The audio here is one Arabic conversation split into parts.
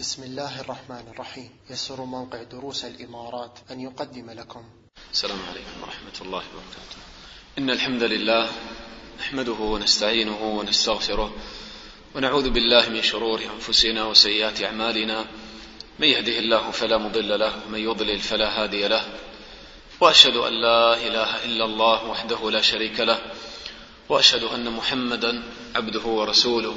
بسم الله الرحمن الرحيم. يسر موقع دروس الإمارات أن يقدم لكم. السلام عليكم ورحمة الله وبركاته. إن الحمد لله نحمده ونستعينه ونستغفره ونعوذ بالله من شرور أنفسنا وسيئات أعمالنا. من يهده الله فلا مضل له ومن يضلل فلا هادي له. وأشهد أن لا إله إلا الله وحده لا شريك له. وأشهد أن محمدا عبده ورسوله.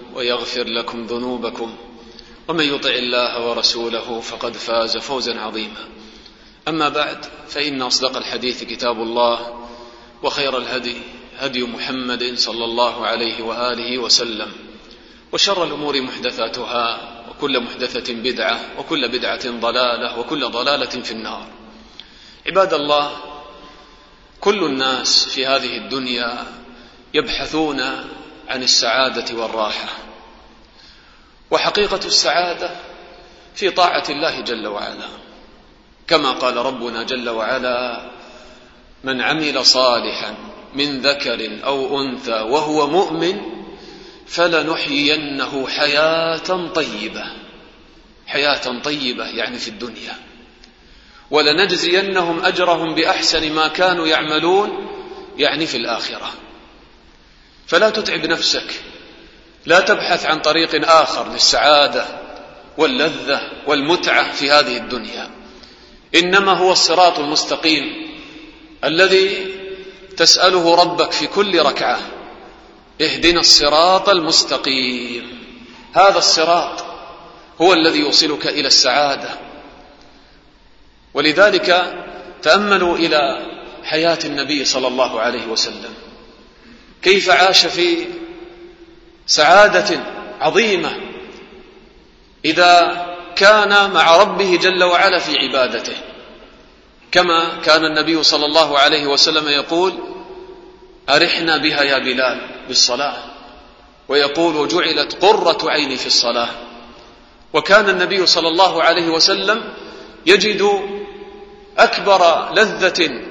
ويغفر لكم ذنوبكم ومن يطع الله ورسوله فقد فاز فوزا عظيما. أما بعد فإن أصدق الحديث كتاب الله وخير الهدي هدي محمد صلى الله عليه وآله وسلم. وشر الأمور محدثاتها وكل محدثة بدعة وكل بدعة ضلالة وكل ضلالة في النار. عباد الله كل الناس في هذه الدنيا يبحثون عن السعادة والراحة. وحقيقة السعادة في طاعة الله جل وعلا. كما قال ربنا جل وعلا من عمل صالحا من ذكر أو أنثى وهو مؤمن فلنحيينه حياة طيبة. حياة طيبة يعني في الدنيا. ولنجزينهم أجرهم بأحسن ما كانوا يعملون يعني في الآخرة. فلا تتعب نفسك. لا تبحث عن طريق آخر للسعادة واللذة والمتعة في هذه الدنيا. إنما هو الصراط المستقيم الذي تسأله ربك في كل ركعة. اهدنا الصراط المستقيم. هذا الصراط هو الذي يوصلك إلى السعادة. ولذلك تأملوا إلى حياة النبي صلى الله عليه وسلم. كيف عاش في سعادة عظيمة إذا كان مع ربه جل وعلا في عبادته. كما كان النبي صلى الله عليه وسلم يقول أرحنا بها يا بلال بالصلاة. ويقول وجعلت قرة عيني في الصلاة. وكان النبي صلى الله عليه وسلم يجد أكبر لذة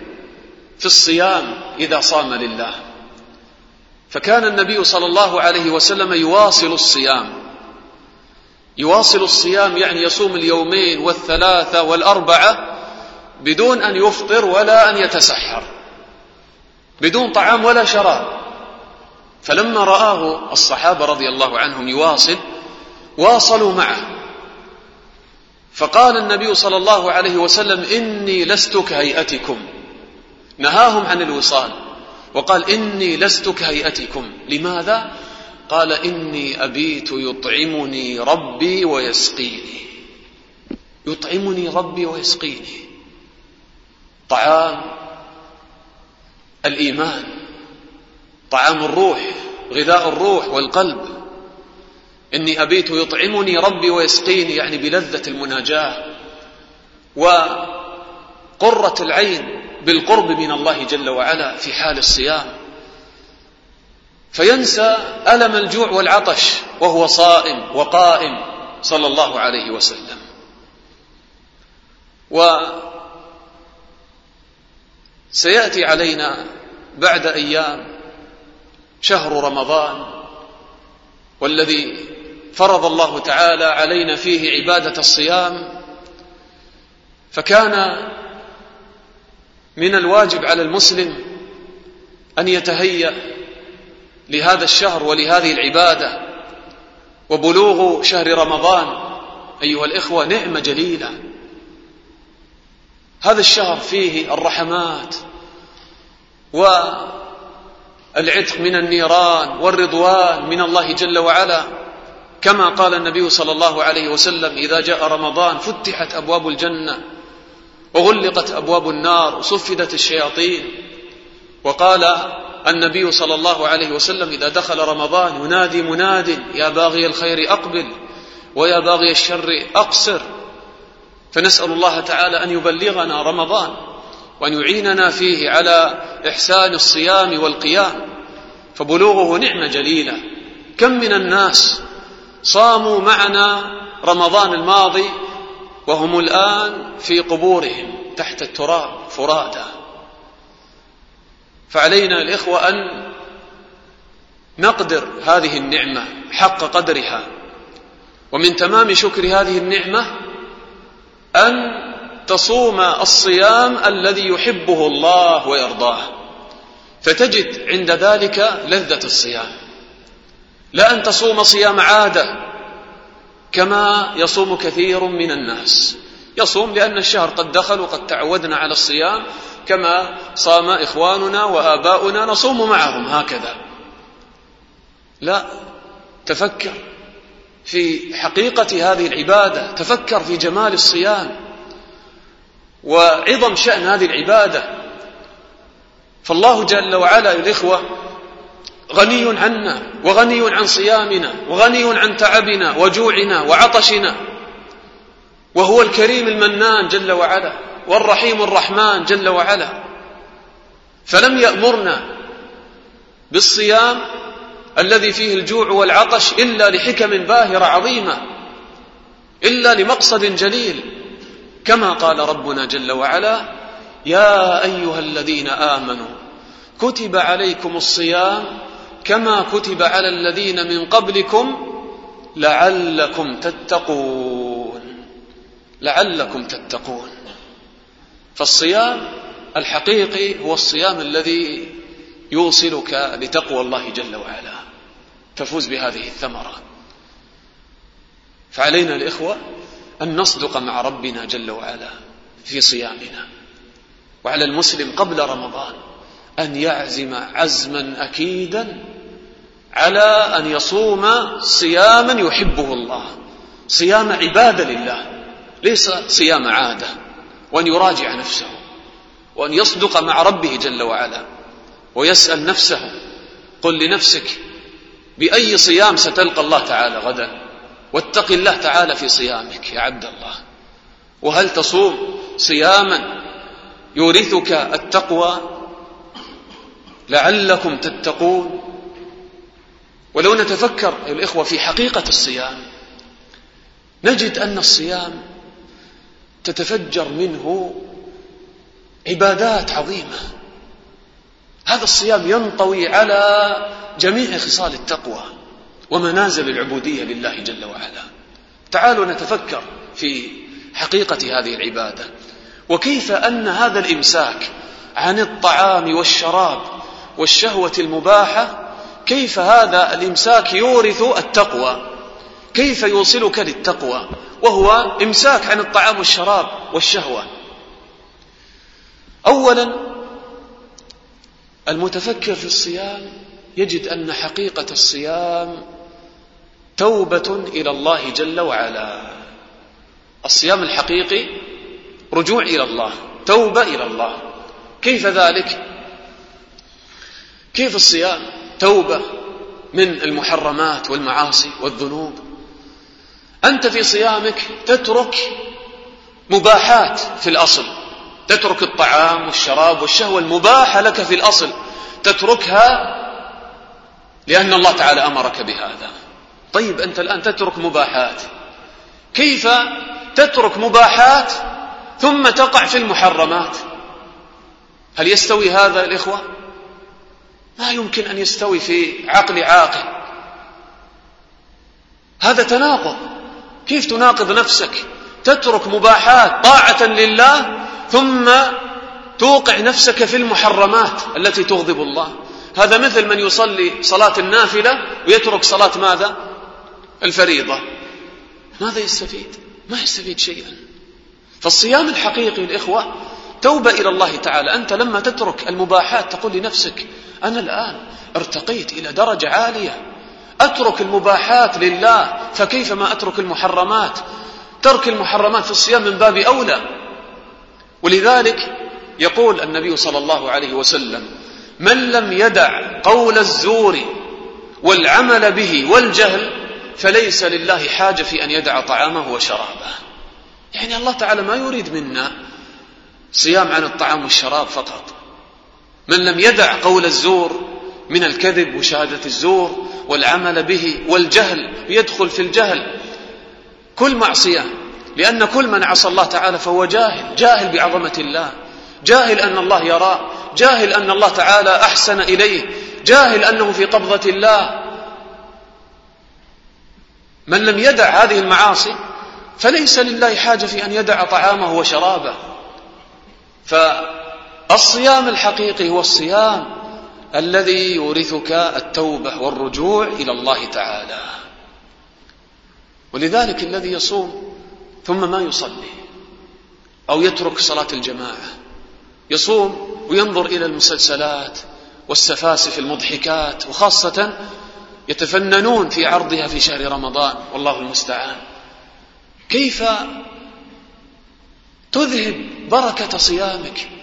في الصيام إذا صام لله. فكان النبي صلى الله عليه وسلم يواصل الصيام. يواصل الصيام يعني يصوم اليومين والثلاثة والأربعة بدون أن يفطر ولا أن يتسحر. بدون طعام ولا شراب. فلما رآه الصحابة رضي الله عنهم يواصل واصلوا معه. فقال النبي صلى الله عليه وسلم إني لست كهيئتكم. نهاهم عن الوصال. وقال إني لست كهيئتكم. لماذا؟ قال إني أبيت يطعمني ربي ويسقيني. يطعمني ربي ويسقيني. طعام الإيمان. طعام الروح. غذاء الروح والقلب. إني أبيت يطعمني ربي ويسقيني. يعني بلذة المناجاة وقرة العين. بالقرب من الله جل وعلا في حال الصيام. فينسى ألم الجوع والعطش وهو صائم وقائم صلى الله عليه وسلم. وسيأتي علينا بعد أيام شهر رمضان والذي فرض الله تعالى علينا فيه عبادة الصيام. فكان من الواجب على المسلم أن يتهيأ لهذا الشهر ولهذه العبادة وبلوغ شهر رمضان. أيها الإخوة نعمة جليلة. هذا الشهر فيه الرحمات والعتق من النيران والرضوان من الله جل وعلا. كما قال النبي صلى الله عليه وسلم إذا جاء رمضان فتحت أبواب الجنة. وغلقت أبواب النار وصفدت الشياطين. وقال النبي صلى الله عليه وسلم إذا دخل رمضان ينادي مناد يا باغي الخير أقبل ويا باغي الشر أقصر. فنسأل الله تعالى أن يبلغنا رمضان وأن يعيننا فيه على إحسان الصيام والقيام. فبلوغه نعمة جليلة. كم من الناس صاموا معنا رمضان الماضي وهم الآن في قبورهم تحت التراب فرادى فعلينا الإخوة أن نقدر هذه النعمة حق قدرها. ومن تمام شكر هذه النعمة أن تصوم الصيام الذي يحبه الله ويرضاه. فتجد عند ذلك لذة الصيام. لا أن تصوم صيام عادة كما يصوم كثير من الناس. يصوم لأن الشهر قد دخل وقد تعودنا على الصيام كما صام إخواننا وآباؤنا نصوم معهم هكذا. لا تفكر في حقيقة هذه العبادة تفكر في جمال الصيام. وعظم شأن هذه العبادة. فالله جل وعلا الإخوة غني عنا وغني عن صيامنا وغني عن تعبنا وجوعنا وعطشنا. وهو الكريم المنان جل وعلا والرحيم الرحمن جل وعلا. فلم يأمرنا بالصيام الذي فيه الجوع والعطش إلا لحكم باهرة عظيمة إلا لمقصد جليل. كما قال ربنا جل وعلا يا أيها الذين آمنوا كتب عليكم الصيام كما كتب على الذين من قبلكم لعلكم تتقون. لعلكم تتقون. فالصيام الحقيقي هو الصيام الذي يوصلك لتقوى الله جل وعلا. تفوز بهذه الثمرة. فعلينا الإخوة أن نصدق مع ربنا جل وعلا في صيامنا. وعلى المسلم قبل رمضان. أن يعزم عزما أكيدا على أن يصوم صياما يحبه الله. صيام عبادة لله ليس صيام عادة. وأن يراجع نفسه وأن يصدق مع ربه جل وعلا ويسأل نفسه قل لنفسك بأي صيام ستلقى الله تعالى غدا؟ واتق الله تعالى في صيامك يا عبد الله. وهل تصوم صياما يورثك التقوى؟ لعلكم تتقون. ولو نتفكر أيها الإخوة في حقيقة الصيام نجد أن الصيام تتفجر منه عبادات عظيمة. هذا الصيام ينطوي على جميع خصال التقوى ومنازل العبودية لله جل وعلا. تعالوا نتفكر في حقيقة هذه العبادة. وكيف أن هذا الإمساك عن الطعام والشراب والشهوة المباحة كيف هذا الإمساك يورث التقوى؟ كيف يوصلك للتقوى؟ وهو إمساك عن الطعام والشراب والشهوة. أولا المتفكر في الصيام يجد أن حقيقة الصيام توبة إلى الله جل وعلا. الصيام الحقيقي رجوع إلى الله توبة إلى الله. كيف ذلك؟ كيف الصيام؟ توبة من المحرمات والمعاصي والذنوب. أنت في صيامك تترك مباحات في الأصل. تترك الطعام والشراب والشهوة المباحة لك في الأصل. تتركها لأن الله تعالى أمرك بهذا. طيب أنت الآن تترك مباحات. كيف تترك مباحات ثم تقع في المحرمات؟ هل يستوي هذا الإخوة؟ ما يمكن أن يستوي في عقل عاقل. هذا تناقض. كيف تناقض نفسك؟ تترك مباحات طاعة لله ثم توقع نفسك في المحرمات التي تغضب الله. هذا مثل من يصلي صلاة النافلة ويترك صلاة ماذا؟ الفريضة. ماذا يستفيد؟ ما يستفيد شيئا. فالصيام الحقيقي الإخوة توبة إلى الله تعالى. أنت لما تترك المباحات تقول لنفسك أنا الآن ارتقيت إلى درجة عالية. أترك المباحات لله فكيف ما أترك المحرمات؟ ترك المحرمات في الصيام من باب أولى. ولذلك يقول النبي صلى الله عليه وسلم من لم يدع قول الزور والعمل به والجهل فليس لله حاجة في أن يدع طعامه وشرابه. يعني الله تعالى ما يريد منا صيام عن الطعام والشراب فقط. من لم يدع قول الزور من الكذب وشهادة الزور والعمل به والجهل يدخل في الجهل. كل معصية لأن كل من عصى الله تعالى فهو جاهل جاهل بعظمة الله جاهل أن الله يراه جاهل أن الله تعالى أحسن إليه جاهل أنه في قبضة الله. من لم يدع هذه المعاصي فليس لله حاجة في أن يدع طعامه وشرابه. فالصيام الحقيقي هو الصيام الذي يورثك التوبة والرجوع إلى الله تعالى. ولذلك الذي يصوم ثم ما يصلي أو يترك صلاة الجماعة. يصوم وينظر إلى المسلسلات والسفاسف المضحكات وخاصة يتفننون في عرضها في شهر رمضان. والله المستعان. كيف تذهب بركة صيامك؟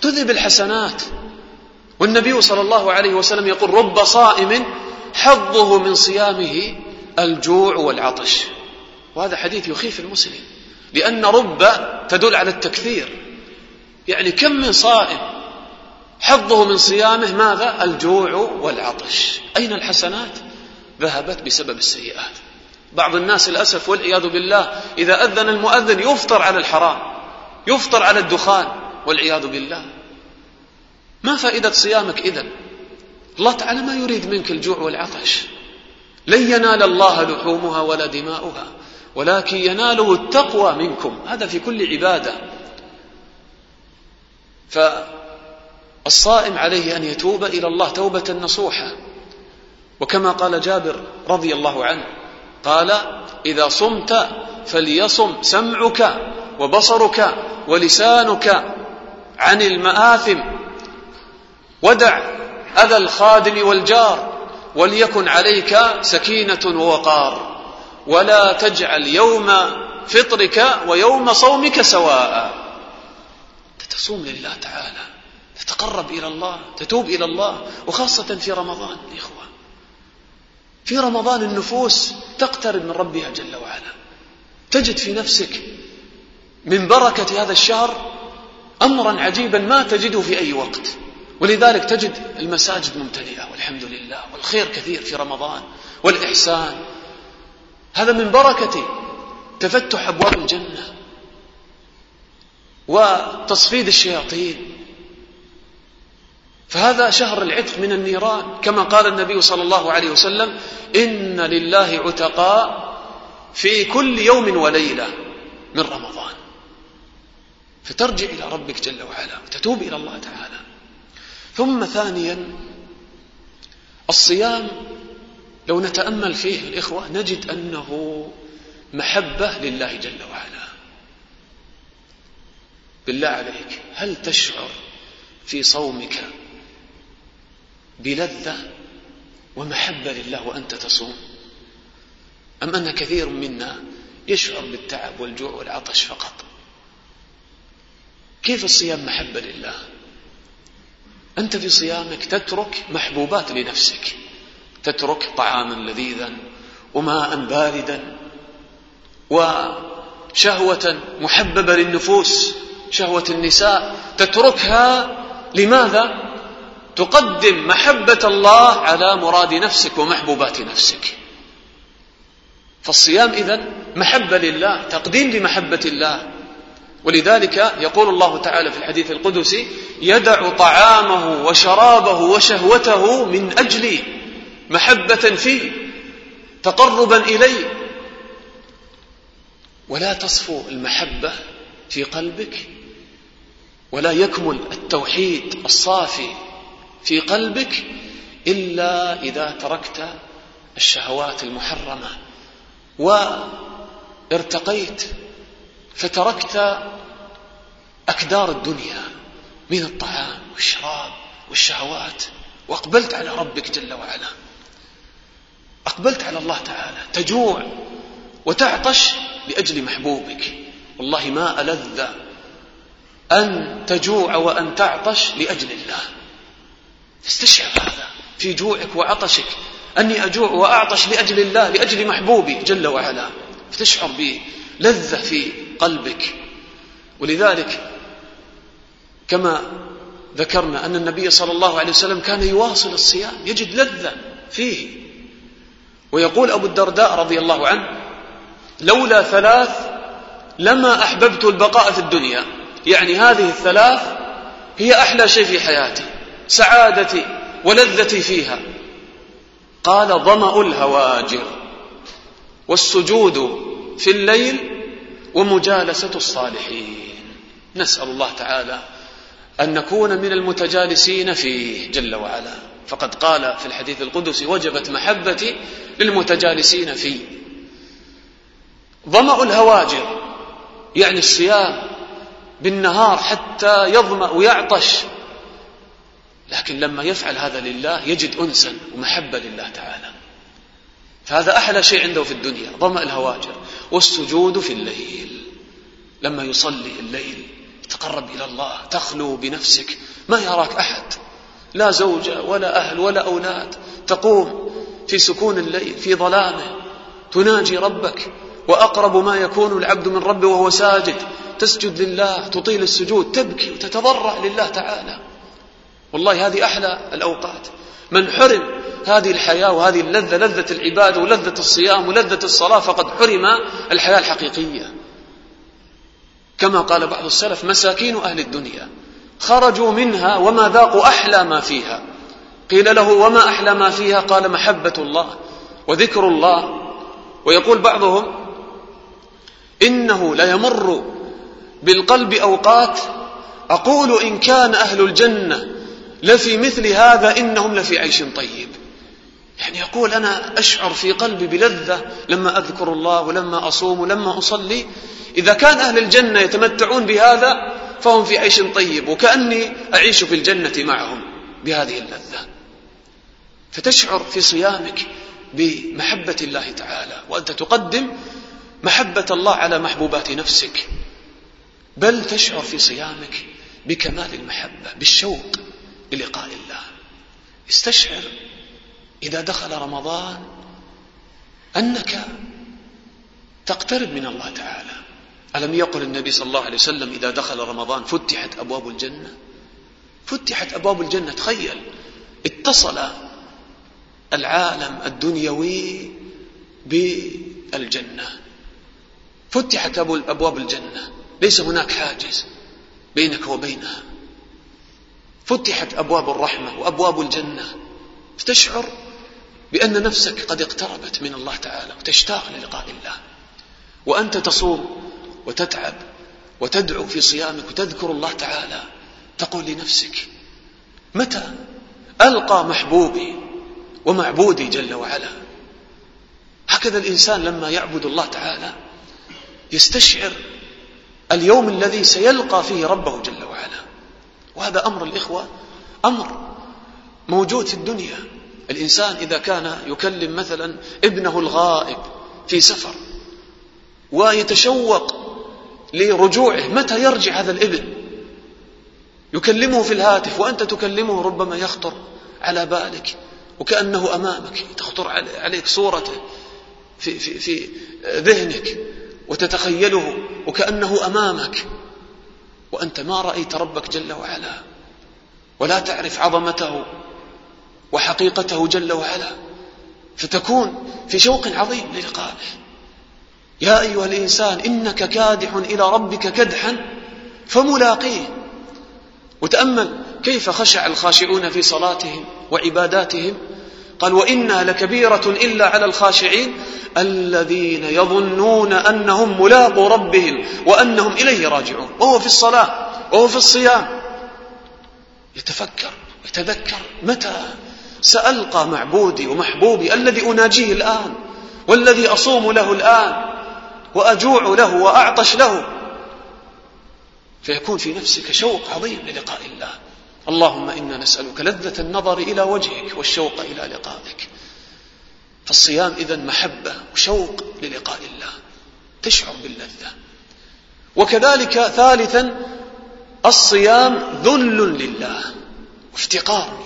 وتذهب الحسنات والنبي صلى الله عليه وسلم يقول رب صائم حظه من صيامه الجوع والعطش. وهذا حديث يخيف المسلم لأن رب تدل على التكثير. يعني كم من صائم حظه من صيامه ماذا؟ الجوع والعطش. أين الحسنات؟ ذهبت بسبب السيئات. بعض الناس للأسف والعياذ بالله إذا أذن المؤذن يفطر على الحرام يفطر على الدخان والعياذ بالله. ما فائدة صيامك إذن؟ الله تعالى ما يريد منك الجوع والعطش. لن ينال الله لحومها ولا دماؤها ولكن يناله التقوى منكم. هذا في كل عبادة. فالصائم عليه أن يتوب إلى الله توبة نصوحة. وكما قال جابر رضي الله عنه قال إذا صمت فليصم سمعك وبصرك ولسانك عن المآثم. ودع أذى الخادم والجار وليكن عليك سكينة ووقار. ولا تجعل يوم فطرك ويوم صومك سواء. تصوم لله تعالى تتقرب إلى الله تتوب إلى الله وخاصة في رمضان يا إخوة. في رمضان النفوس تقترب من ربها جل وعلا. تجد في نفسك من بركة هذا الشهر أمرا عجيبا ما تجده في أي وقت. ولذلك تجد المساجد ممتلئة والحمد لله والخير كثير في رمضان والإحسان. هذا من بركة تفتح أبواب الجنة وتصفيد الشياطين. فهذا شهر العتق من النيران كما قال النبي صلى الله عليه وسلم إن لله عتقاء في كل يوم وليلة من رمضان. فترجع إلى ربك جل وعلا وتتوب إلى الله تعالى. ثم ثانيا الصيام لو نتأمل فيه الإخوة نجد أنه محبة لله جل وعلا. بالله عليك هل تشعر في صومك بلذة ومحبة لله وأنت تصوم؟ أم أن كثير منا يشعر بالتعب والجوع والعطش فقط؟ كيف الصيام محبة لله؟ أنت في صيامك تترك محبوبات لنفسك. تترك طعاما لذيذا وماء باردا وشهوة محببة للنفوس شهوة النساء. تتركها لماذا؟ تقدم محبة الله على مراد نفسك ومحبوبات نفسك. فالصيام إذن محبة لله تقديم لمحبة الله. ولذلك يقول الله تعالى في الحديث القدسي يدع طعامه وشرابه وشهوته من أجلي محبة فيه تقربا إليه. ولا تصفو المحبة في قلبك ولا يكمل التوحيد الصافي في قلبك إلا إذا تركت الشهوات المحرمة. وارتقيت فتركت أكدار الدنيا من الطعام والشراب والشهوات وأقبلت على ربك جل وعلا. أقبلت على الله تعالى. تجوع وتعطش لأجل محبوبك. والله ما ألذ أن تجوع وأن تعطش لأجل الله. استشعر هذا في جوعك وعطشك. أني أجوع وأعطش لأجل الله لأجل محبوبي جل وعلا. فتشعر بلذة في قلبك. ولذلك كما ذكرنا أن النبي صلى الله عليه وسلم كان يواصل الصيام يجد لذة فيه. ويقول أبو الدرداء رضي الله عنه لولا ثلاث لما أحببت البقاء في الدنيا. يعني هذه الثلاث هي أحلى شيء في حياتي سعادتي ولذتي فيها. قال ظمأ الهواجر والسجود في الليل ومجالسة الصالحين. نسأل الله تعالى أن نكون من المتجالسين فيه جل وعلا. فقد قال في الحديث القدسي وجبت محبتي للمتجالسين فيه ظمأ الهواجر يعني الصيام بالنهار حتى يظمأ ويعطش. لكن لما يفعل هذا لله يجد أنسا ومحبة لله تعالى. فهذا أحلى شيء عنده في الدنيا ظمأ الهواجر. والسجود في الليل. لما يصلي الليل تقرب إلى الله تخلو بنفسك. ما يراك أحد. لا زوجة ولا أهل ولا أولاد. تقوم في سكون الليل في ظلامه. تناجي ربك. وأقرب ما يكون العبد من ربه وهو ساجد. تسجد لله تطيل السجود تبكي وتتضرع لله تعالى. والله هذه أحلى الأوقات. من حرم هذه الحياة وهذه اللذة لذة العبادة ولذة الصيام ولذة الصلاة فقد حرم الحياة الحقيقية كما قال بعض السلف مساكين أهل الدنيا. خرجوا منها وما ذاقوا أحلى ما فيها. قيل له وما أحلى ما فيها؟ قال محبة الله وذكر الله. ويقول بعضهم إنه ليمر بالقلب أوقات أقول إن كان أهل الجنة لفي مثل هذا إنهم لفي عيش طيب. يعني يقول أنا أشعر في قلبي بلذة لما أذكر الله ولما أصوم ولما أصلي. إذا كان أهل الجنة يتمتعون بهذا فهم في عيش طيب وكأني أعيش في الجنة معهم بهذه اللذة. فتشعر في صيامك بمحبة الله تعالى وأنت تقدم محبة الله على محبوبات نفسك. بل تشعر في صيامك بكمال المحبة بالشوق للقاء الله. استشعر إذا دخل رمضان أنك تقترب من الله تعالى. ألم يقل النبي صلى الله عليه وسلم إذا دخل رمضان فتحت أبواب الجنة؟ فتحت أبواب الجنة. تخيل اتصل العالم الدنيوي بالجنة. فتحت أبواب الجنة. ليس هناك حاجز بينك وبينها. فتحت أبواب الرحمة وأبواب الجنة. فتشعر بأن نفسك قد اقتربت من الله تعالى وتشتاق للقاء الله. وأنت تصوم وتتعب وتدعو في صيامك وتذكر الله تعالى. تقول لنفسك متى ألقى محبوبي ومعبودي جل وعلا؟ هكذا الإنسان لما يعبد الله تعالى يستشعر اليوم الذي سيلقى فيه ربه جل وعلا. وهذا أمر الإخوة أمر موجود في الدنيا. الإنسان إذا كان يكلم مثلا ابنه الغائب في سفر ويتشوق لرجوعه متى يرجع هذا الابن؟ يكلمه في الهاتف وأنت تكلمه ربما يخطر على بالك وكأنه أمامك تخطر عليك صورته في, في, في ذهنك وتتخيله وكأنه أمامك. وأنت ما رأيت ربك جل وعلا ولا تعرف عظمته. وحقيقته جل وعلا فتكون في شوق عظيم للقائه يا أيها الإنسان إنك كادح إلى ربك كدحا فملاقيه. وتأمل كيف خشع الخاشعون في صلاتهم وعباداتهم. قال وإنها لكبيرة إلا على الخاشعين الذين يظنون أنهم ملاقوا ربهم وأنهم إليه راجعون. وهو في الصلاة وهو في الصيام. يتفكر يتذكر متى سألقى معبودي ومحبوبي الذي أناجيه الآن والذي أصوم له الآن وأجوع له وأعطش له. فيكون في نفسك شوق عظيم للقاء الله. اللهم إنا نسألك لذة النظر إلى وجهك والشوق إلى لقائك. فالصيام إذا محبة وشوق للقاء الله. تشعر باللذة. وكذلك ثالثا الصيام ذل لله وافتقار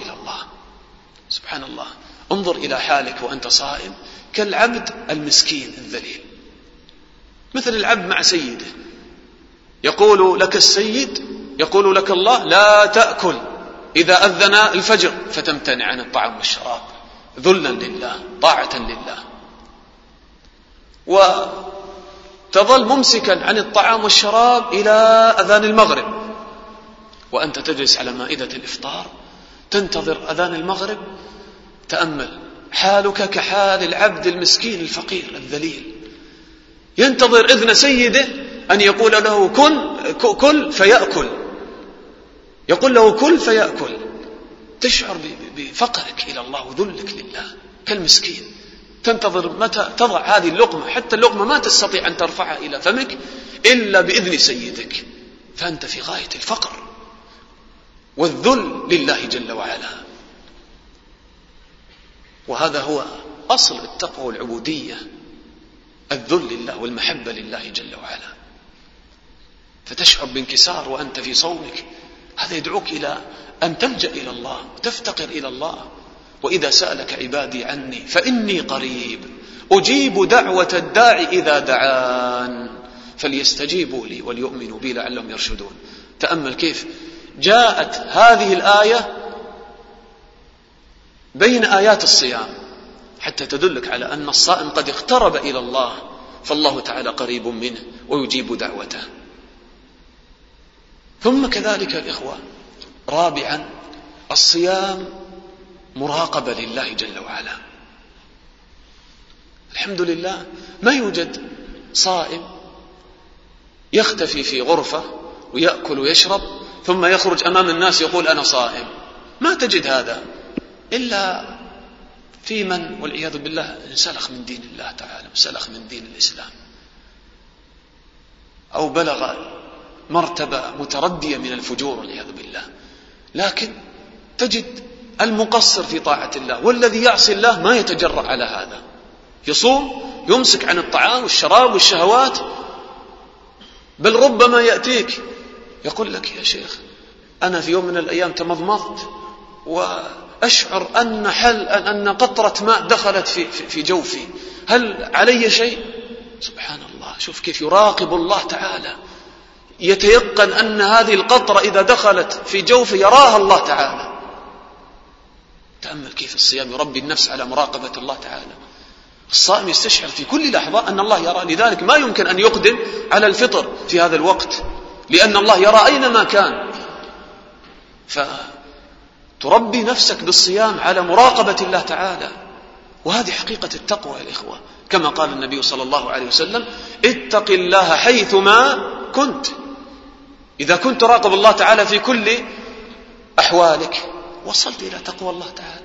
سبحان الله انظر إلى حالك وأنت صائم كالعبد المسكين الذليل. مثل العبد مع سيده. يقول لك السيد يقول لك الله لا تأكل. إذا أذن الفجر فتمتنع عن الطعام والشراب. ذلا لله طاعة لله. وتظل ممسكا عن الطعام والشراب إلى أذان المغرب. وأنت تجلس على مائدة الإفطار تنتظر أذان المغرب تأمل. حالك كحال العبد المسكين الفقير الذليل. ينتظر إذن سيده أن يقول له كل كل فيأكل. يقول له كل فيأكل. تشعر بفقرك إلى الله وذلك لله كالمسكين. تنتظر متى تضع هذه اللقمة حتى اللقمة ما تستطيع أن ترفعها إلى فمك إلا بإذن سيدك. فأنت في غاية الفقر. والذل لله جل وعلا. وهذا هو أصل التقوى والعبودية الذل لله والمحبة لله جل وعلا. فتشعر بانكسار وأنت في صومك هذا يدعوك إلى أن تلجأ إلى الله وتفتقر إلى الله. وإذا سألك عبادي عني فإني قريب. أجيب دعوة الداعي إذا دعان. فليستجيبوا لي وليؤمنوا بي لعلهم يرشدون. تأمل كيف؟ جاءت هذه الآية بين آيات الصيام حتى تدلك على أن الصائم قد اقترب إلى الله فالله تعالى قريب منه ويجيب دعوته. ثم كذلك الإخوة رابعا الصيام مراقبة لله جل وعلا. الحمد لله ما يوجد صائم يختفي في غرفة ويأكل ويشرب ثم يخرج أمام الناس يقول أنا صائم. ما تجد هذا إلا في من والعياذ بالله انسلخ من دين الله تعالى انسلخ من دين الإسلام. أو بلغ مرتبة متردية من الفجور والعياذ بالله. لكن تجد المقصر في طاعة الله والذي يعصي الله ما يتجرأ على هذا. يصوم يمسك عن الطعام والشراب والشهوات. بل ربما يأتيك يقول لك يا شيخ أنا في يوم من الأيام تمضمضت وأشعر أن حل أن قطرة ماء دخلت في, في جوفي. هل علي شيء؟ سبحان الله شوف كيف يراقب الله تعالى. يتيقن أن هذه القطرة إذا دخلت في جوفه يراها الله تعالى. تأمل كيف الصيام يربي النفس على مراقبة الله تعالى. الصائم يستشعر في كل لحظة أن الله يرى لذلك ما يمكن أن يقدم على الفطر في هذا الوقت. لأن الله يرى أينما كان. فتربي نفسك بالصيام على مراقبة الله تعالى. وهذه حقيقة التقوى يا إخوة. كما قال النبي صلى الله عليه وسلم اتق الله حيثما كنت. إذا كنت تراقب الله تعالى في كل أحوالك وصلت إلى تقوى الله تعالى.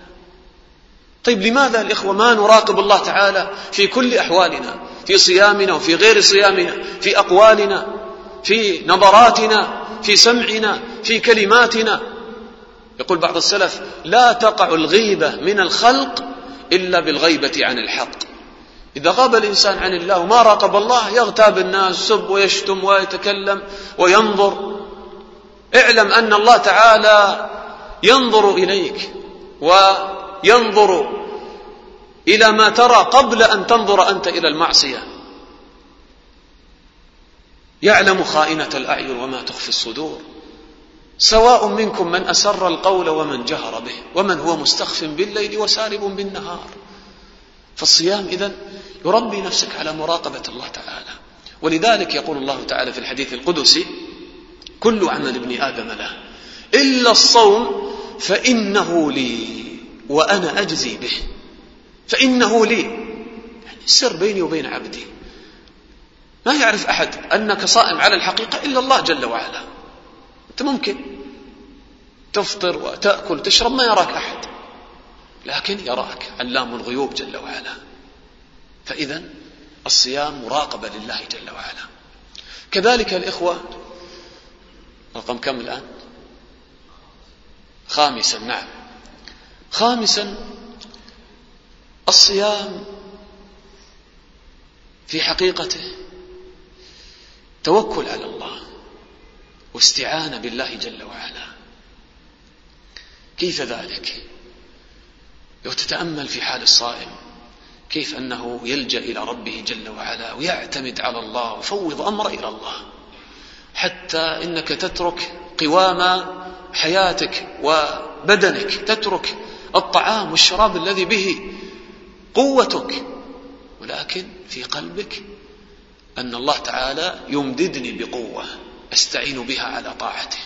طيب لماذا الإخوة ما نراقب الله تعالى في كل أحوالنا؟ في صيامنا وفي غير صيامنا في أقوالنا؟ في نظراتنا في سمعنا في كلماتنا. يقول بعض السلف لا تقع الغيبة من الخلق إلا بالغيبة عن الحق. إذا غاب الإنسان عن الله وما راقب الله يغتاب الناس سب ويشتم ويتكلم وينظر. اعلم أن الله تعالى ينظر إليك وينظر إلى ما ترى قبل أن تنظر أنت إلى المعصية. يعلم خائنة الأعين وما تخفي الصدور. سواء منكم من أسر القول ومن جهر به ومن هو مستخف بالليل وسارب بالنهار. فالصيام إذن يربي نفسك على مراقبة الله تعالى. ولذلك يقول الله تعالى في الحديث القدسي كل عمل ابن آدم له إلا الصوم فإنه لي وأنا أجزي به. فإنه لي يعني السر بيني وبين عبدي. ما يعرف أحد أنك صائم على الحقيقة إلا الله جل وعلا. أنت ممكن تفطر وتأكل تشرب ما يراك أحد لكن يراك علام الغيوب جل وعلا. فإذا الصيام مراقبة لله جل وعلا. كذلك الإخوة رقم كم الآن؟ خامسا نعم. خامسا الصيام في حقيقته توكل على الله واستعانة بالله جل وعلا. كيف ذلك؟ وتتأمل في حال الصائم كيف أنه يلجأ إلى ربه جل وعلا ويعتمد على الله وفوض أمره إلى الله حتى إنك تترك قوام حياتك وبدنك تترك الطعام والشراب الذي به قوتك ولكن في قلبك أن الله تعالى يمددني بقوة أستعين بها على طاعته.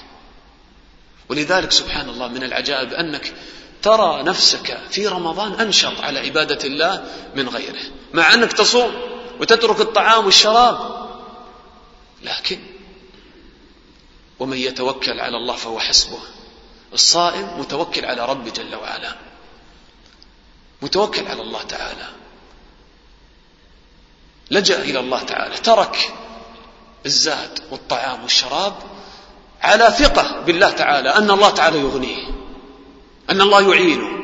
ولذلك سبحان الله من العجائب أنك ترى نفسك في رمضان أنشط على عبادة الله من غيره مع أنك تصوم وتترك الطعام والشراب. لكن ومن يتوكل على الله فهو حسبه الصائم متوكل على ربه جل وعلا متوكل على الله تعالى. لجأ إلى الله تعالى ترك الزاد والطعام والشراب على ثقة بالله تعالى أن الله تعالى يغنيه أن الله يعينه.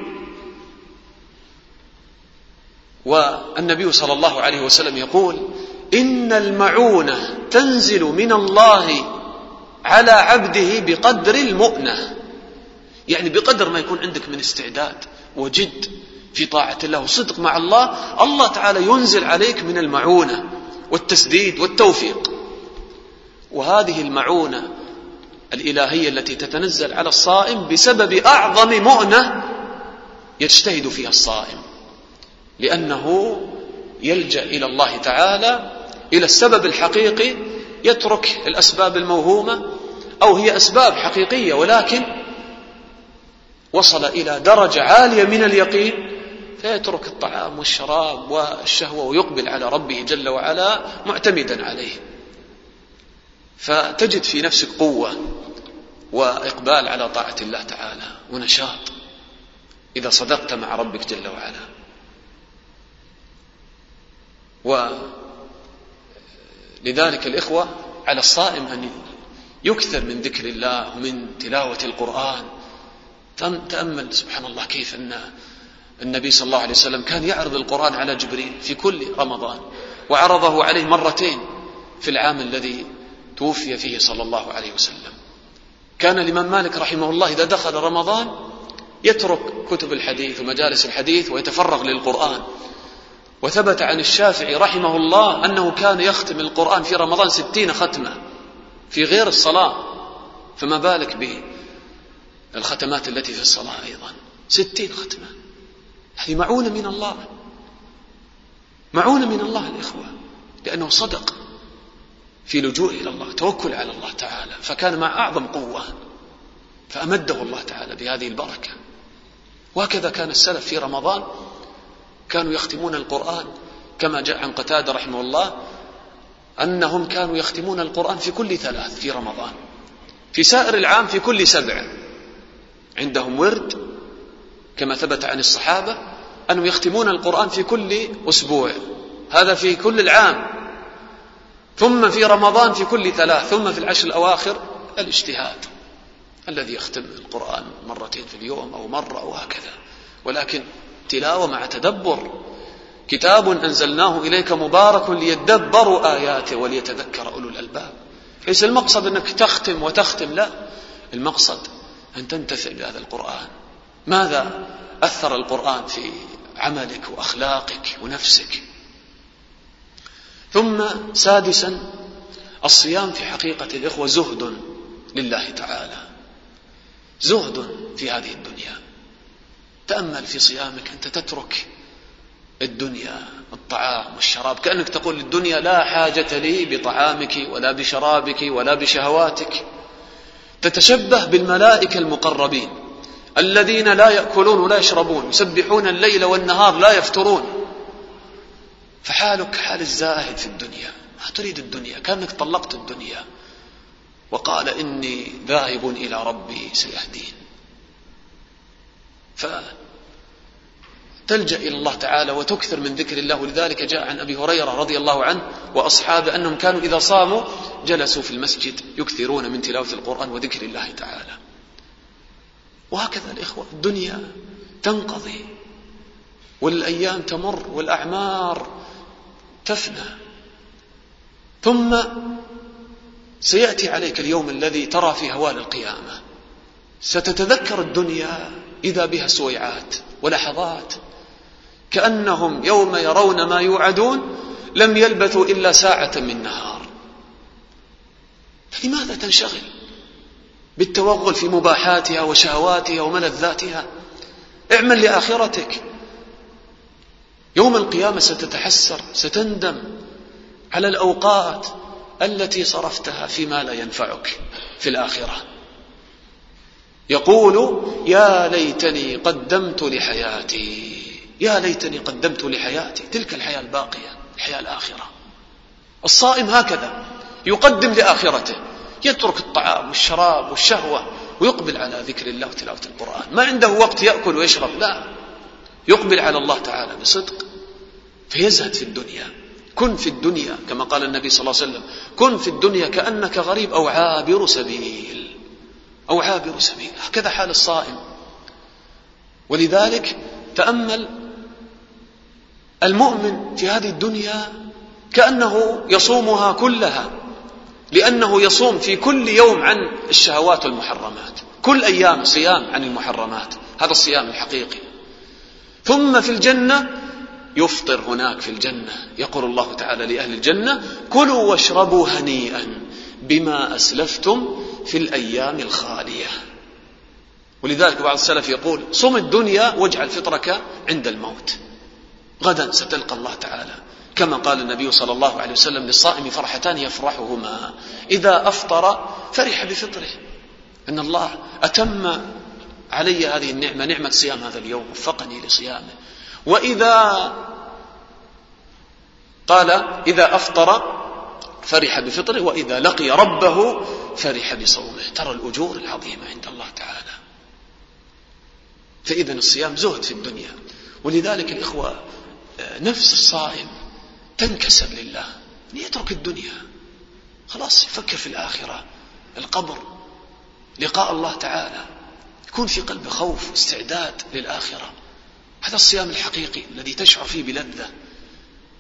والنبي صلى الله عليه وسلم يقول إن المعونة تنزل من الله على عبده بقدر المؤنة. يعني بقدر ما يكون عندك من استعداد وجد في طاعة الله وصدق مع الله الله تعالى ينزل عليك من المعونة والتسديد والتوفيق. وهذه المعونة الإلهية التي تتنزل على الصائم بسبب أعظم مؤنة يجتهد فيها الصائم. لأنه يلجأ إلى الله تعالى إلى السبب الحقيقي يترك الأسباب الموهومة أو هي أسباب حقيقية ولكن وصل إلى درجة عالية من اليقين فيترك الطعام والشراب والشهوة ويقبل على ربه جل وعلا معتمدا عليه. فتجد في نفسك قوة وإقبال على طاعة الله تعالى ونشاط إذا صدقت مع ربك جل وعلا. ولذلك الإخوة على الصائم أن يكثر من ذكر الله ومن تلاوة القرآن. تأمل سبحان الله كيف أن النبي صلى الله عليه وسلم كان يعرض القرآن على جبريل في كل رمضان وعرضه عليه مرتين في العام الذي توفي فيه صلى الله عليه وسلم. كان الإمام مالك رحمه الله إذا دخل رمضان يترك كتب الحديث ومجالس الحديث ويتفرغ للقرآن. وثبت عن الشافعي رحمه الله أنه كان يختم القرآن في رمضان ستين ختمة في غير الصلاة. فما بالك بالختمات التي في الصلاة أيضا؟ ستين ختمة. هذه معونة من الله. معونة من الله الإخوة لأنه صدق في لجوء إلى الله توكل على الله تعالى. فكان مع أعظم قوة فأمده الله تعالى بهذه البركة. وهكذا كان السلف في رمضان كانوا يختمون القرآن كما جاء عن قتادة رحمه الله أنهم كانوا يختمون القرآن في كل ثلاث في رمضان. في سائر العام في كل سبع. عندهم ورد كما ثبت عن الصحابة أنهم يختمون القرآن في كل أسبوع. هذا في كل العام. ثم في رمضان في كل ثلاث. ثم في العشر الأواخر الاجتهاد الذي يختم القرآن مرتين في اليوم أو مرة أو هكذا. ولكن تلاوة مع تدبر. كتاب أنزلناه إليك مبارك ليدبروا آياته وليتذكر أولو الألباب. ليس المقصد أنك تختم وتختم لا. المقصد أن تنتفع بهذا القرآن. ماذا أثر القرآن في عملك وأخلاقك ونفسك. ثم سادسا الصيام في حقيقة الإخوة زهد لله تعالى. زهد في هذه الدنيا. تأمل في صيامك أنت تترك الدنيا الطعام والشراب. كأنك تقول للدنيا لا حاجة لي بطعامك ولا بشرابك ولا بشهواتك. تتشبه بالملائكة المقربين. الذين لا يأكلون ولا يشربون يسبحون الليل والنهار لا يفترون. فحالك حال الزاهد في الدنيا. ما تريد الدنيا؟ كأنك طلقت الدنيا. وقال إني ذاهب إلى ربي سيهدين. فتلجأ إلى الله تعالى وتكثر من ذكر الله. ولذلك جاء عن أبي هريرة رضي الله عنه وأصحابه أنهم كانوا إذا صاموا جلسوا في المسجد يكثرون من تلاوة القرآن وذكر الله تعالى. وهكذا الإخوة الدنيا تنقضي والأيام تمر والأعمار تفنى. ثم سيأتي عليك اليوم الذي ترى في هوال القيامة. ستتذكر الدنيا إذا بها سويعات ولحظات. كأنهم يوم يرون ما يوعدون لم يلبثوا إلا ساعة من نهار. فلماذا تنشغل؟ بالتوغل في مباحاتها وشهواتها وملذاتها. اعمل لآخرتك. يوم القيامة ستتحسر ستندم على الأوقات التي صرفتها فيما لا ينفعك في الآخرة. يقول يا ليتني قدمت لحياتي. يا ليتني قدمت لحياتي. تلك الحياة الباقية الحياة الآخرة. الصائم هكذا يقدم لآخرته. يترك الطعام والشراب والشهوة ويقبل على ذكر الله وتلاوة القرآن. ما عنده وقت يأكل ويشرب لا. يقبل على الله تعالى بصدق فيزهد في الدنيا. كن في الدنيا كما قال النبي صلى الله عليه وسلم كن في الدنيا كأنك غريب أو عابر سبيل. أو عابر سبيل. هكذا حال الصائم. ولذلك تأمل المؤمن في هذه الدنيا كأنه يصومها كلها. لأنه يصوم في كل يوم عن الشهوات والمحرمات. كل أيام صيام عن المحرمات. هذا الصيام الحقيقي. ثم في الجنة يفطر هناك في الجنة. يقول الله تعالى لأهل الجنة كلوا واشربوا هنيئا بما أسلفتم في الأيام الخالية. ولذلك بعض السلف يقول صم الدنيا واجعل فطرك عند الموت. غدا ستلقى الله تعالى. كما قال النبي صلى الله عليه وسلم للصائم فرحتان يفرحهما. إذا أفطر فرح بفطره. أن الله أتم علي هذه النعمة نعمة صيام هذا اليوم وفقني لصيامه. وإذا قال إذا أفطر فرح بفطره وإذا لقي ربه فرح بصومه. ترى الأجور العظيمة عند الله تعالى. فإذا الصيام زهد في الدنيا. ولذلك الإخوة نفس الصائم تنكسر لله. يترك الدنيا. خلاص يفكر في الآخرة. القبر. لقاء الله تعالى. يكون في قلبه خوف واستعداد للآخرة. هذا الصيام الحقيقي الذي تشعر فيه بلذة.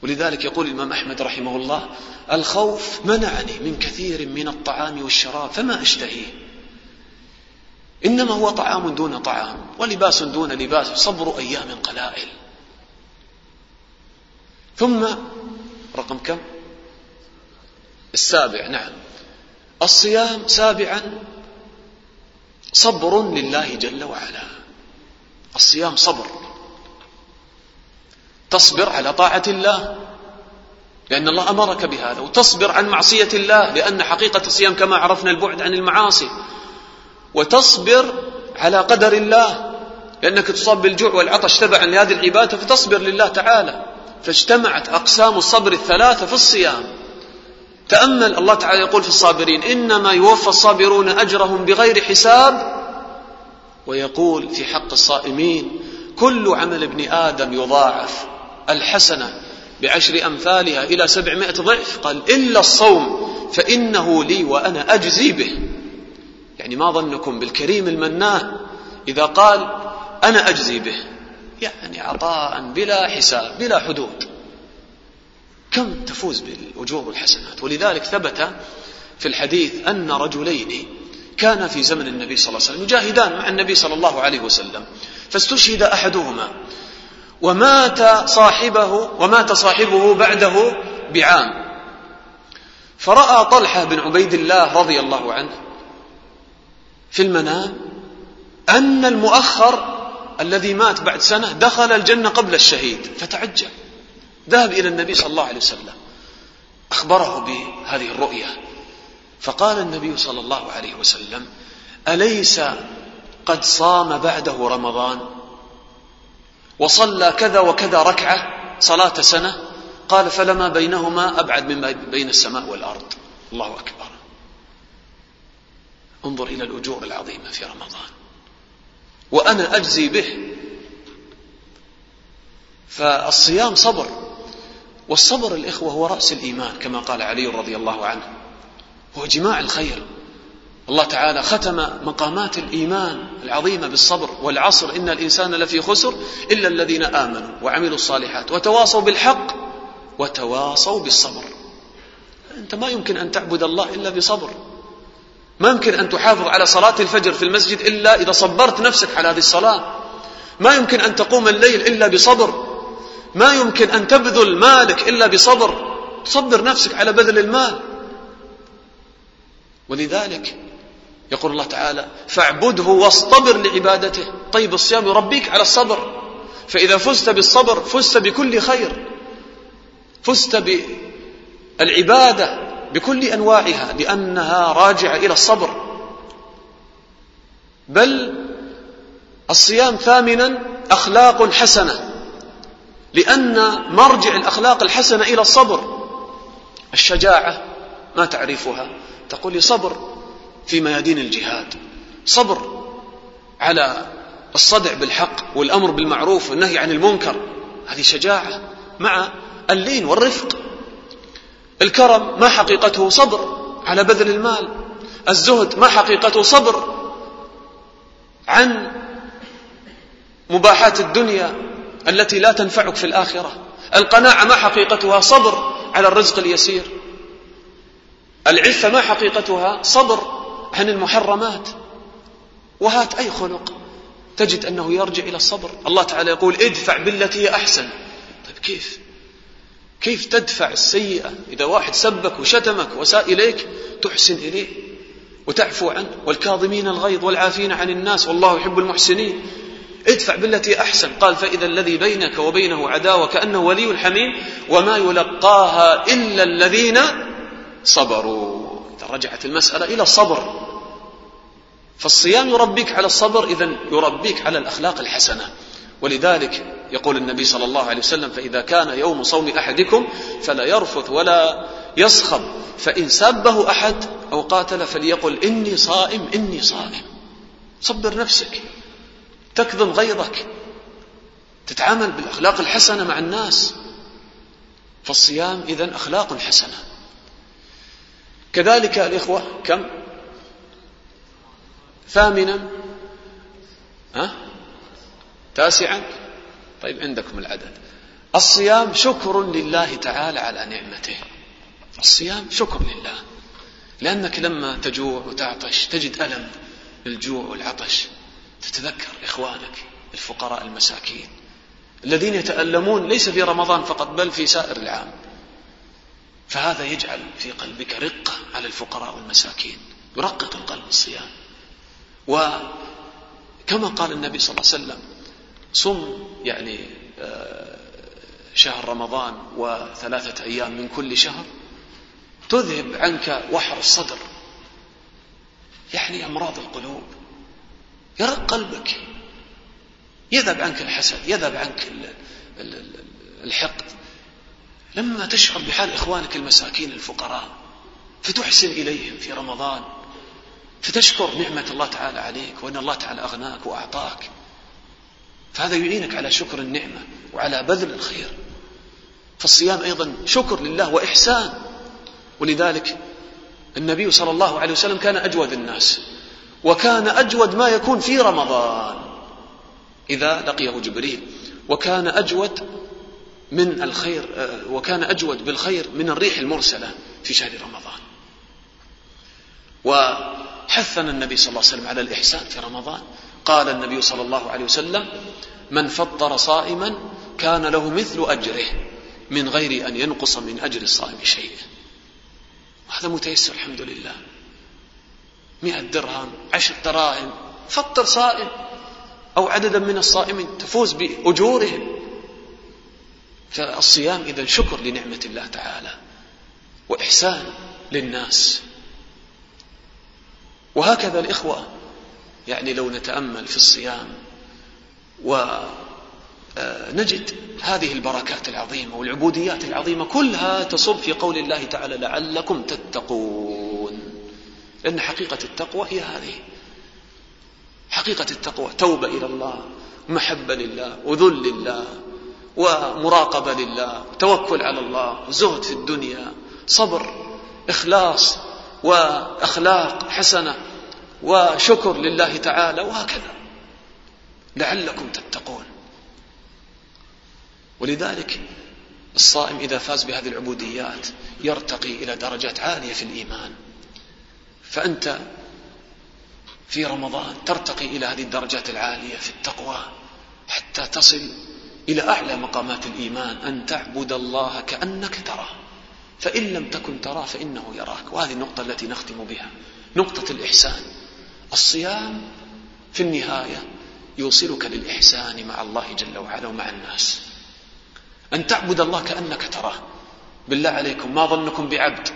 ولذلك يقول الإمام أحمد رحمه الله الخوف منعني من كثير من الطعام والشراب فما أشتهيه. إنما هو طعام دون طعام ولباس دون لباس صبر أيام قلائل. ثم رقم كم؟ السابع نعم. الصيام سابعا صبر لله جل وعلا. الصيام صبر. تصبر على طاعة الله لأن الله أمرك بهذا. وتصبر عن معصية الله لأن حقيقة الصيام كما عرفنا البعد عن المعاصي. وتصبر على قدر الله لأنك تصاب بالجوع والعطش تبعا لهذه العبادة فتصبر لله تعالى. فاجتمعت أقسام الصبر الثلاثة في الصيام. تأمل الله تعالى يقول في الصابرين إنما يوفى الصابرون أجرهم بغير حساب. ويقول في حق الصائمين كل عمل ابن آدم يضاعف. الحسنة بعشر أمثالها إلى سبعمائة ضعف. قال إلا الصوم فإنه لي وأنا أجزي به. يعني ما ظنكم بالكريم المنان إذا قال أنا أجزي به. يعني عطاء بلا حساب بلا حدود. كم تفوز بالأجور والحسنات؟ ولذلك ثبت في الحديث أن رجلين كان في زمن النبي صلى الله عليه وسلم يجاهدان مع النبي صلى الله عليه وسلم فاستشهد أحدهما. ومات صاحبه ومات صاحبه بعده بعام. فرأى طلحة بن عبيد الله رضي الله عنه في المنام أن المؤخر الذي مات بعد سنة دخل الجنة قبل الشهيد فتعجب. ذهب إلى النبي صلى الله عليه وسلم. أخبره بهذه الرؤية فقال النبي صلى الله عليه وسلم أليس قد صام بعده رمضان؟ وصلى كذا وكذا ركعة صلاة سنة. قال فلما بينهما أبعد من بين السماء والأرض. الله أكبر. انظر إلى الأجور العظيمة في رمضان. وأنا أجزي به. فالصيام صبر. والصبر الإخوة هو رأس الإيمان كما قال علي رضي الله عنه. هو جماع الخير. الله تعالى ختم مقامات الإيمان العظيمة بالصبر والعصر. إن الإنسان لفي خسر إلا الذين آمنوا وعملوا الصالحات وتواصوا بالحق وتواصوا بالصبر. أنت ما يمكن أن تعبد الله إلا بصبر. ما يمكن أن تحافظ على صلاة الفجر في المسجد إلا إذا صبرت نفسك على هذه الصلاة. ما يمكن أن تقوم الليل إلا بصبر. ما يمكن أن تبذل مالك إلا بصبر. تصبر نفسك على بذل المال. ولذلك يقول الله تعالى فاعبده واصطبر لعبادته. طيب الصيام يربيك على الصبر. فإذا فزت بالصبر فزت بكل خير. فزت بالعبادة. بكل أنواعها لأنها راجعة إلى الصبر. بل الصيام ثامنا أخلاق حسنة لأن مرجع الأخلاق الحسنة إلى الصبر. الشجاعة ما تعرفها تقول لي صبر في ميادين الجهاد صبر على الصدع بالحق والأمر بالمعروف والنهي عن المنكر هذه شجاعة مع اللين والرفق. الكرم ما حقيقته صبر على بذل المال. الزهد ما حقيقته صبر عن مباحات الدنيا التي لا تنفعك في الآخرة. القناعة ما حقيقتها صبر على الرزق اليسير. العفة ما حقيقتها صبر عن المحرمات. وهات أي خلق تجد أنه يرجع إلى الصبر. الله تعالى يقول ادفع بالتي هي أحسن. طيب كيف؟ كيف تدفع السيئة؟ إذا واحد سبك وشتمك وساء إليك تحسن إليه وتعفو عنه. والكاظمين الغيظ والعافين عن الناس والله يحب المحسنين. ادفع بالتي أحسن. قال فإذا الذي بينك وبينه عداوة كأنه ولي حميم وما يلقاها إلا الذين صبروا. رجعت المسألة إلى الصبر. فالصيام يربيك على الصبر إذا يربيك على الأخلاق الحسنة. ولذلك يقول النبي صلى الله عليه وسلم فإذا كان يوم صوم أحدكم فلا يرفث ولا يصخب فإن سبه أحد أو قاتل فليقل إني صائم إني صائم. صبر نفسك تكظم غيظك تتعامل بالأخلاق الحسنة مع الناس. فالصيام إذن أخلاق حسنة. كذلك الإخوة كم؟ ثامنا ها؟ تاسعا. طيب عندكم العدد. الصيام شكر لله تعالى على نعمته. الصيام شكر لله. لأنك لما تجوع وتعطش تجد ألم الجوع والعطش. تتذكر إخوانك الفقراء المساكين الذين يتألمون ليس في رمضان فقط بل في سائر العام. فهذا يجعل في قلبك رقة على الفقراء والمساكين. يرقق القلب الصيام. وكما قال النبي صلى الله عليه وسلم صم يعني آه، شهر رمضان وثلاثة أيام من كل شهر تذهب عنك وحر الصدر. يعني أمراض القلوب. يرق قلبك. يذهب عنك الحسد يذهب عنك الحقد. لما تشعر بحال إخوانك المساكين الفقراء فتحسن إليهم في رمضان فتشكر نعمة الله تعالى عليك وأن الله تعالى أغناك وأعطاك. فهذا يعينك على شكر النعمة وعلى بذل الخير. فالصيام أيضا شكر لله وإحسان. ولذلك النبي صلى الله عليه وسلم كان أجود الناس وكان أجود ما يكون في رمضان إذا لقيه جبريل. وكان أجود من الخير آه، وكان أجود بالخير من الريح المرسلة في شهر رمضان. وحثنا النبي صلى الله عليه وسلم على الإحسان في رمضان. قال النبي صلى الله عليه وسلم من فطر صائما كان له مثل أجره من غير أن ينقص من أجر الصائم شيء. هذا متيسر الحمد لله. مئة درهم عشر دراهم فطر صائم أو عددا من الصائمين تفوز بأجورهم. فالصيام إذا شكر لنعمة الله تعالى وإحسان للناس. وهكذا الإخوة يعني لو نتأمل في الصيام ونجد هذه البركات العظيمة والعبوديات العظيمة كلها تصب في قول الله تعالى لعلكم تتقون. لأن حقيقة التقوى هي هذه. حقيقة التقوى توبة إلى الله محبة لله وذل لله ومراقبة لله توكل على الله زهد في الدنيا صبر إخلاص وأخلاق حسنة. وشكر لله تعالى وهكذا. لعلكم تتقون. ولذلك الصائم إذا فاز بهذه العبوديات يرتقي إلى درجات عالية في الإيمان. فأنت في رمضان ترتقي إلى هذه الدرجات العالية في التقوى حتى تصل إلى أعلى مقامات الإيمان أن تعبد الله كأنك تراه. فإن لم تكن تراه فإنه يراك. وهذه النقطة التي نختم بها. نقطة الإحسان. الصيام في النهاية يوصلك للإحسان مع الله جل وعلا ومع الناس. أن تعبد الله كأنك تراه. بالله عليكم ما ظنكم بعبد؟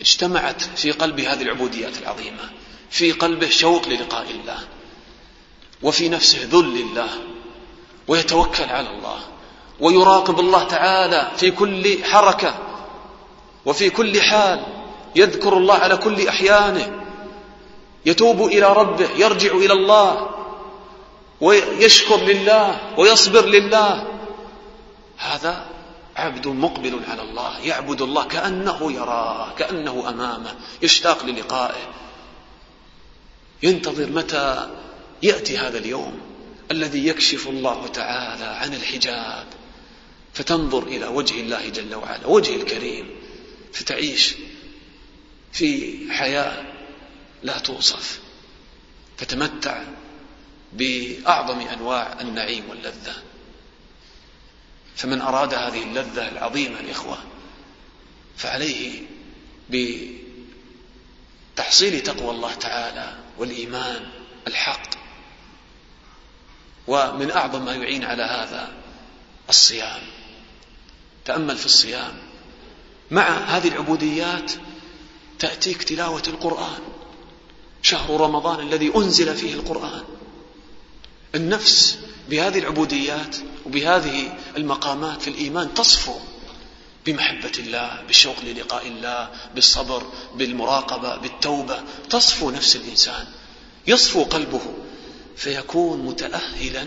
اجتمعت في قلبه هذه العبوديات العظيمة. في قلبه شوق للقاء الله. وفي نفسه ذل لله. ويتوكل على الله. ويراقب الله تعالى في كل حركة. وفي كل حال يذكر الله على كل أحيانه. يتوب إلى ربه يرجع إلى الله ويشكر لله ويصبر لله. هذا عبد مقبل على الله يعبد الله كأنه يراه كأنه أمامه يشتاق للقائه. ينتظر متى يأتي هذا اليوم الذي يكشف الله تعالى عن الحجاب. فتنظر إلى وجه الله جل وعلا وجه الكريم. فتعيش في حياة لا توصف فتمتع بأعظم أنواع النعيم واللذة. فمن أراد هذه اللذة العظيمة الإخوة فعليه بتحصيل تقوى الله تعالى والإيمان الحق. ومن أعظم ما يعين على هذا الصيام. تأمل في الصيام. مع هذه العبوديات تأتيك تلاوة القرآن. شهر رمضان الذي أنزل فيه القرآن. النفس بهذه العبوديات وبهذه المقامات في الإيمان تصفو بمحبة الله بالشوق للقاء الله بالصبر بالمراقبة بالتوبة. تصفو نفس الإنسان. يصفو قلبه. فيكون متأهلا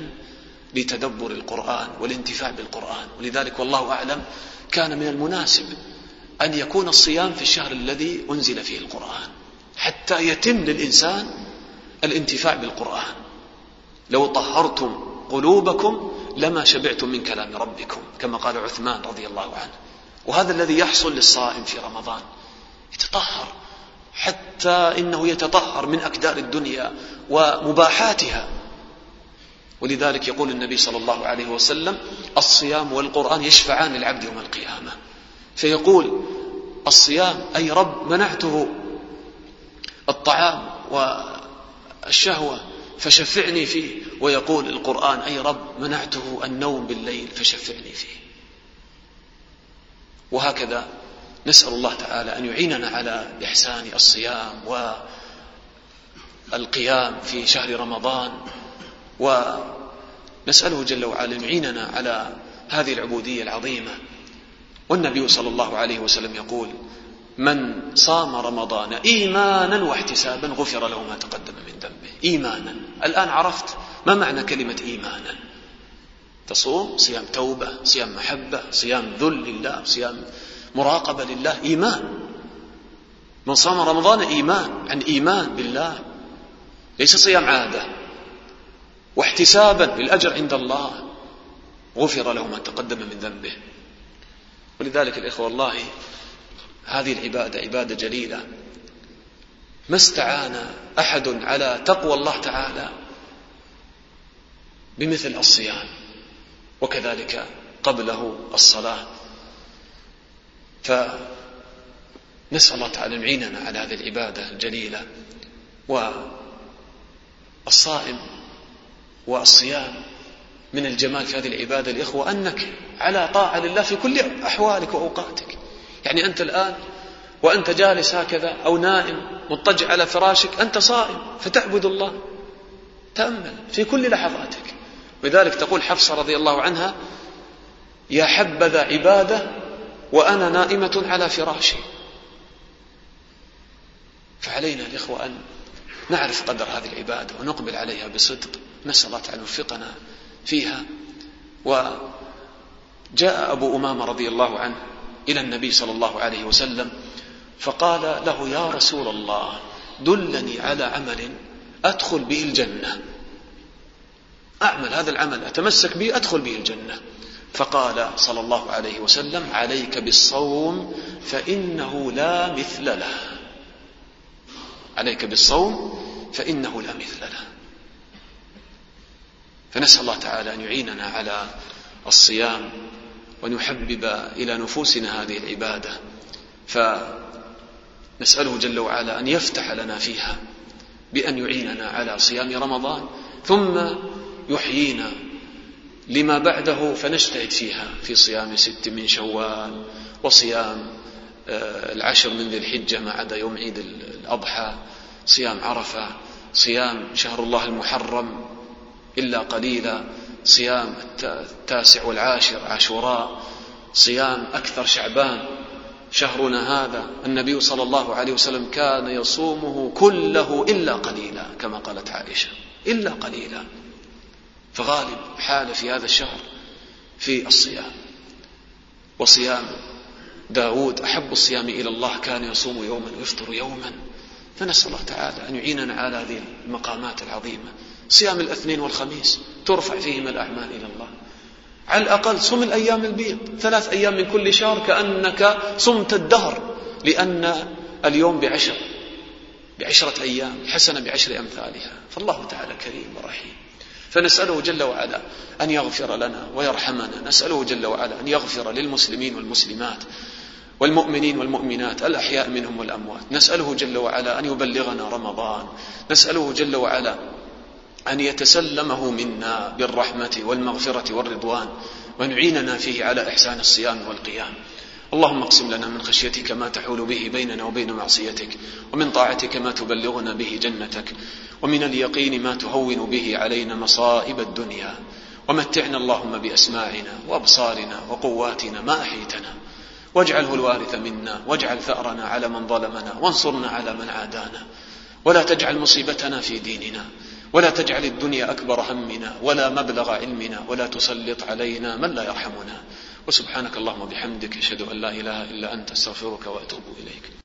لتدبر القرآن والانتفاع بالقرآن. ولذلك والله أعلم كان من المناسب أن يكون الصيام في الشهر الذي أنزل فيه القرآن. حتى يتم للإنسان الانتفاع بالقرآن. لو طهرتم قلوبكم لما شبعتم من كلام ربكم كما قال عثمان رضي الله عنه. وهذا الذي يحصل للصائم في رمضان يتطهر حتى إنه يتطهر من أكدار الدنيا ومباحاتها. ولذلك يقول النبي صلى الله عليه وسلم الصيام والقرآن يشفعان للعبد يوم القيامة. فيقول الصيام أي رب منعته الطعام والشهوة فشفعني فيه. ويقول القرآن أي رب منعته النوم بالليل فشفعني فيه. وهكذا نسأل الله تعالى أن يعيننا على إحسان الصيام والقيام في شهر رمضان. ونسأله جل وعلا أن يعيننا على هذه العبودية العظيمة. والنبي صلى الله عليه وسلم يقول من صام رمضان إيمانا واحتسابا غفر له ما تقدم من ذنبه. إيمانا. الآن عرفت ما معنى كلمة إيمانا؟ تصوم صيام توبة صيام محبة صيام ذل لله صيام مراقبة لله. إيمان. من صام رمضان إيمان. عن إيمان بالله. ليس صيام عادة. واحتسابا بالأجر عند الله. غفر له ما تقدم من ذنبه. ولذلك الإخوة والله هذه العبادة عبادة جليلة. ما استعان أحد على تقوى الله تعالى بمثل الصيام وكذلك قبله الصلاة. فنسأل الله تعالى أن يعيننا على هذه العبادة الجليلة والصائم والصيام من الجمال في هذه العبادة الإخوة أنك على طاعة لله في كل أحوالك وأوقاتك. يعني أنت الآن وأنت جالس هكذا أو نائم مضطجع على فراشك أنت صائم فتعبد الله. تأمل في كل لحظاتك. ولذلك تقول حفصة رضي الله عنها يا حبذا عبادة وأنا نائمة على فراشي. فعلينا الإخوة أن نعرف قدر هذه العبادة ونقبل عليها بصدق نسأل الله تعالى يوفقنا فيها. وجاء أبو أمامة رضي الله عنه إلى النبي صلى الله عليه وسلم فقال له يا رسول الله دلني على عمل أدخل به الجنة. أعمل هذا العمل أتمسك به أدخل به الجنة. فقال صلى الله عليه وسلم عليك بالصوم فإنه لا مثل له. عليك بالصوم فإنه لا مثل له. فنسأل الله تعالى أن يعيننا على الصيام وأن يحبب إلى نفوسنا هذه العبادة. فنسأله جل وعلا أن يفتح لنا فيها بأن يعيننا على صيام رمضان ثم يحيينا لما بعده فنجتهد فيها في صيام ست من شوال وصيام آه، العشر من ذي الحجة ما عدا يوم عيد الأضحى صيام عرفة صيام شهر الله المحرم إلا قليلا. صيام التاسع والعاشر عاشوراء صيام أكثر شعبان. شهرنا هذا النبي صلى الله عليه وسلم كان يصومه كله إلا قليلا كما قالت عائشة إلا قليلا. فغالب حال في هذا الشهر في الصيام. وصيام داود أحب الصيام إلى الله كان يصوم يوما ويفطر يوما. فنسأل الله تعالى أن يعيننا على هذه المقامات العظيمة. صيام الاثنين والخميس ترفع فيهما الأعمال إلى الله. على الأقل صم الأيام البيض. ثلاث أيام من كل شهر كأنك صمت الدهر. لأن اليوم بعشر. بعشرة أيام. الحسنة بعشر أمثالها. فالله تعالى كريم ورحيم. فنسأله جل وعلا أن يغفر لنا ويرحمنا. نسأله جل وعلا أن يغفر للمسلمين والمسلمات والمؤمنين والمؤمنات الأحياء منهم والأموات. نسأله جل وعلا أن يبلغنا رمضان. نسأله جل وعلا أن يتسلمه منا بالرحمة والمغفرة والرضوان وأن يعيننا فيه على إحسان الصيام والقيام. اللهم اقسم لنا من خشيتك ما تحول به بيننا وبين معصيتك ومن طاعتك ما تبلغنا به جنتك ومن اليقين ما تهون به علينا مصائب الدنيا. ومتعنا اللهم بأسماعنا وأبصارنا وقواتنا ما أحيتنا. واجعله الوارث منا واجعل ثأرنا على من ظلمنا وانصرنا على من عادانا. ولا تجعل مصيبتنا في ديننا. ولا تجعل الدنيا أكبر همنا ولا مبلغ علمنا ولا تسلط علينا من لا يرحمنا. وسبحانك اللهم وبحمدك أشهد أن لا إله إلا أنت أستغفرك وأتوب إليك.